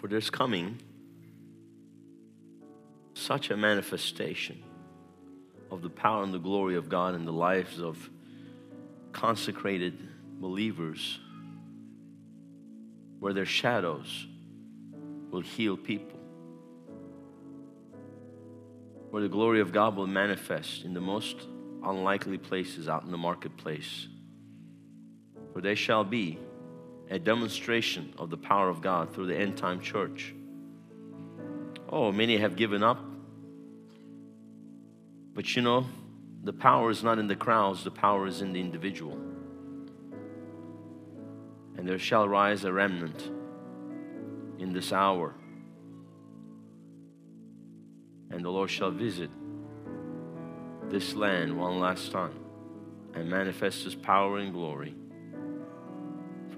For there's coming such a manifestation of the power and the glory of God in the lives of consecrated believers where their shadows will heal people, where the glory of God will manifest in the most unlikely places out in the marketplace, for they shall be a demonstration of the power of God through the end time church. Oh, many have given up. But you know, the power is not in the crowds, the power is in the individual. And there shall rise a remnant in this hour. And the Lord shall visit this land one last time and manifest His power and glory.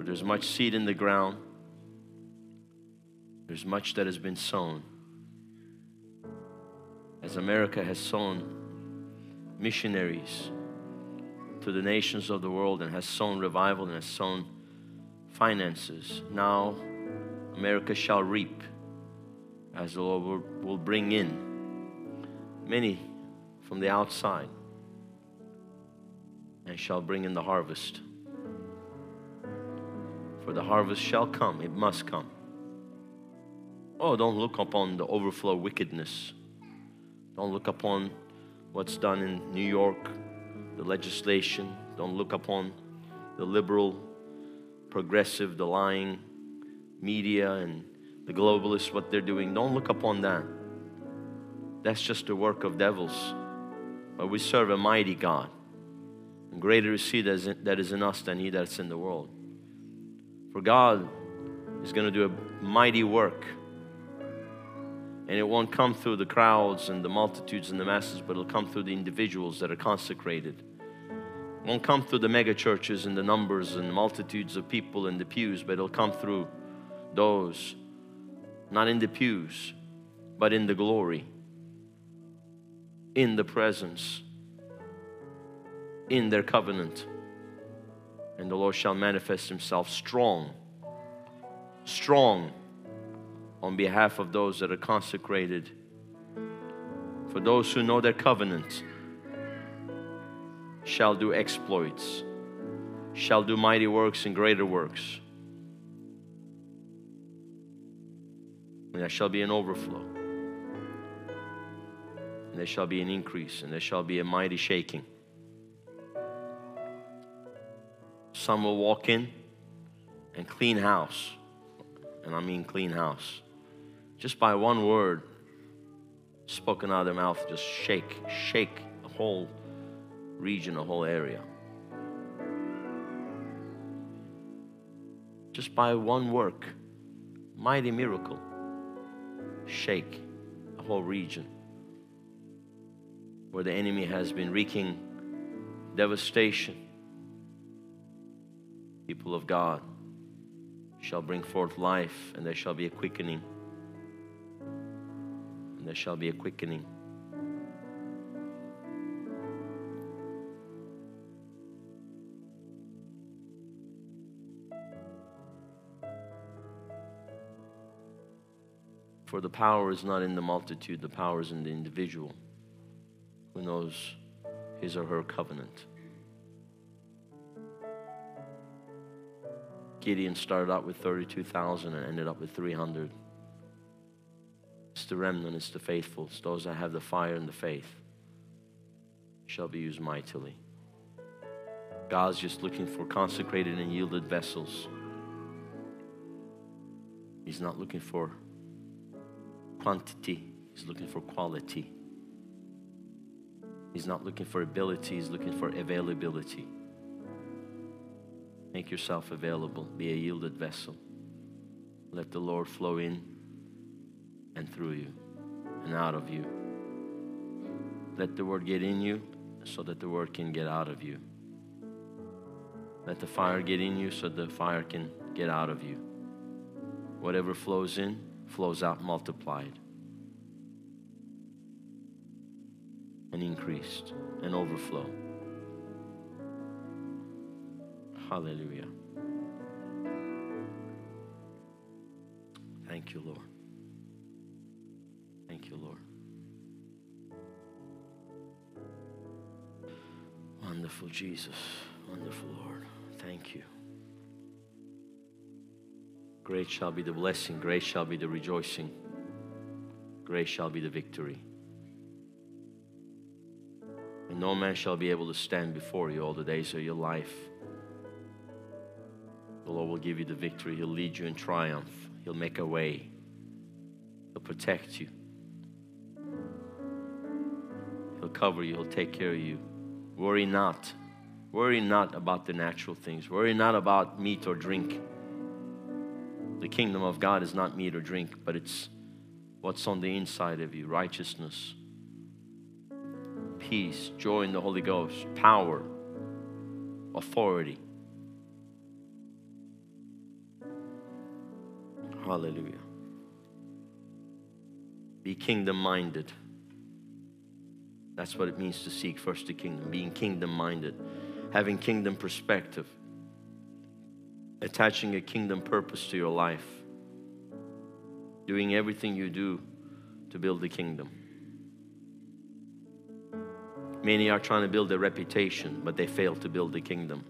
For there's much seed in the ground, there's much that has been sown. As America has sown missionaries to the nations of the world and has sown revival and has sown finances, now America shall reap as the Lord will bring in many from the outside and shall bring in the harvest. For the harvest shall come, it must come. Oh, don't look upon the overflow wickedness. Don't look upon what's done in New York, the legislation. Don't look upon the liberal, progressive, the lying media and the globalists, what they're doing. Don't look upon that. That's just the work of devils. But we serve a mighty God. And greater is He that is in us than He that's in the world. For God is going to do a mighty work. And it won't come through the crowds and the multitudes and the masses, but it'll come through the individuals that are consecrated. It won't come through the mega churches and the numbers and multitudes of people in the pews, but it'll come through those, not in the pews, but in the glory, in the presence, in their covenant. And the Lord shall manifest Himself strong, strong on behalf of those that are consecrated, for those who know their covenant, shall do exploits, shall do mighty works and greater works. And there shall be an overflow, and there shall be an increase, and there shall be a mighty shaking. Some will walk in and clean house, and I mean clean house just by one word spoken out of their mouth, just shake, shake a whole region, a whole area. Just by one work, mighty miracle, shake a whole region where the enemy has been wreaking devastation. People of God shall bring forth life, and there shall be a quickening and there shall be a quickening. For the power is not in the multitude, the power is in the individual who knows his or her covenant. Gideon started out with 32,000 and ended up with 300. It's the remnant, it's the faithful, it's those that have the fire and the faith shall be used mightily. God's just looking for consecrated and yielded vessels. He's not looking for quantity, He's looking for quality. He's not looking for ability, He's looking for availability. Make yourself available, be a yielded vessel. Let the Lord flow in and through you and out of you. Let the word get in you so that the word can get out of you. Let the fire get in you so the fire can get out of you. Whatever flows in, flows out multiplied and increased and overflow. Hallelujah. Thank you, Lord. Thank you, Lord. Wonderful Jesus. Wonderful Lord. Thank you. Great shall be the blessing, great shall be the rejoicing, great shall be the victory. And no man shall be able to stand before you all the days of your life. The Lord will give you the victory. He'll lead you in triumph. He'll make a way. He'll protect you. He'll cover you. He'll take care of you. Worry not. Worry not about the natural things. Worry not about meat or drink. The kingdom of God is not meat or drink, but it's what's on the inside of you righteousness, peace, joy in the Holy Ghost, power, authority. Hallelujah. Be kingdom minded. That's what it means to seek first the kingdom, being kingdom minded, having kingdom perspective, attaching a kingdom purpose to your life, doing everything you do to build the kingdom. Many are trying to build a reputation, but they fail to build the kingdom.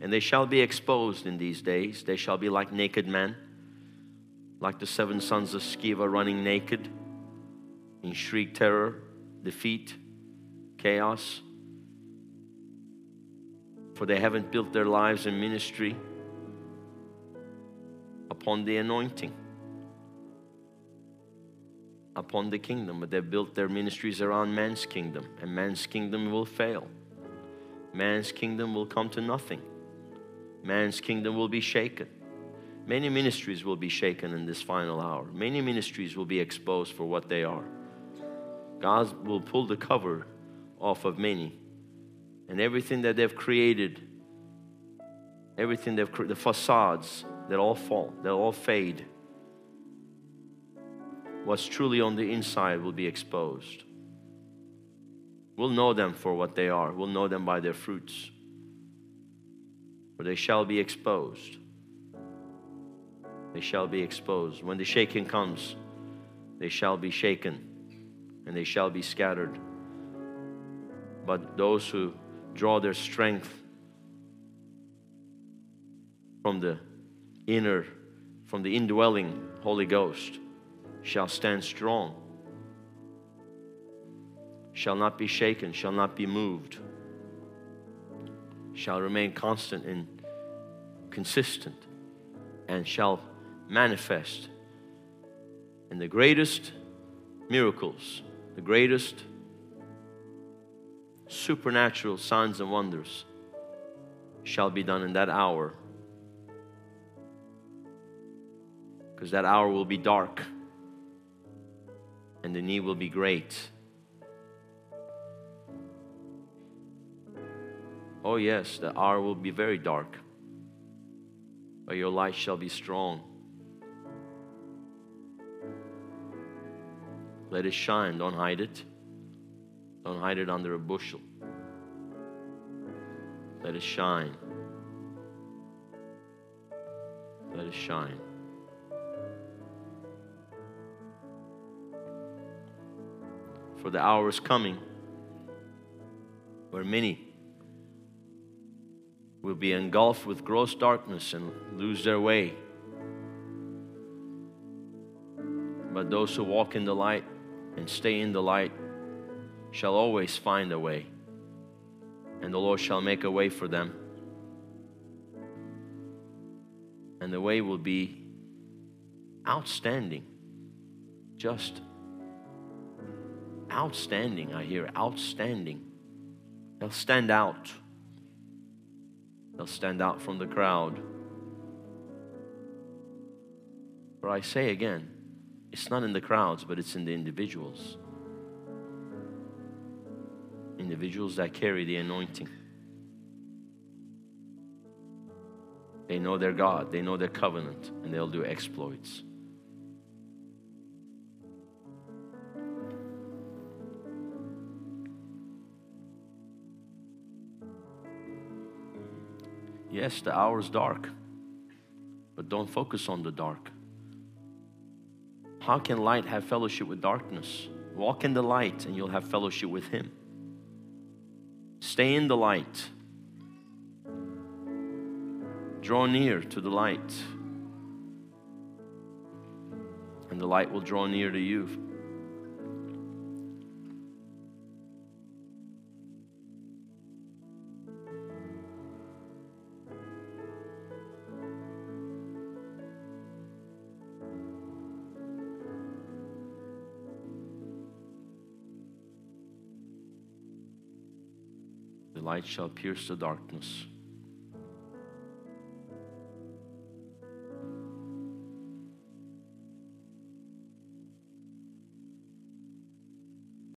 And they shall be exposed in these days. They shall be like naked men, like the seven sons of Sceva running naked in shriek terror, defeat, chaos. For they haven't built their lives and ministry upon the anointing, upon the kingdom, but they've built their ministries around man's kingdom, and man's kingdom will fail. Man's kingdom will come to nothing. Man's kingdom will be shaken. Many ministries will be shaken in this final hour. Many ministries will be exposed for what they are. God will pull the cover off of many. And everything that they've created, everything they've created, the facades, they'll all fall, they'll all fade. What's truly on the inside will be exposed. We'll know them for what they are, we'll know them by their fruits. For they shall be exposed. They shall be exposed. When the shaking comes, they shall be shaken and they shall be scattered. But those who draw their strength from the inner, from the indwelling Holy Ghost, shall stand strong, shall not be shaken, shall not be moved, shall remain constant and consistent, and shall manifest in the greatest miracles, the greatest supernatural signs and wonders shall be done in that hour. Because that hour will be dark and the need will be great. Oh, yes, the hour will be very dark, but your light shall be strong. Let it shine, don't hide it. Don't hide it under a bushel. Let it shine. Let it shine. For the hour is coming where many will be engulfed with gross darkness and lose their way. But those who walk in the light and stay in the light shall always find a way, and the Lord shall make a way for them. And the way will be outstanding, just outstanding. I hear outstanding. They'll stand out, they'll stand out from the crowd. For I say again, it's not in the crowds, but it's in the individuals individuals that carry the anointing. They know their God, they know their covenant, and they'll do exploits. Yes, the hour is dark, but don't focus on the dark. How can light have fellowship with darkness? Walk in the light and you'll have fellowship with Him. Stay in the light. Draw near to the light. And the light will draw near to you. Light shall pierce the darkness.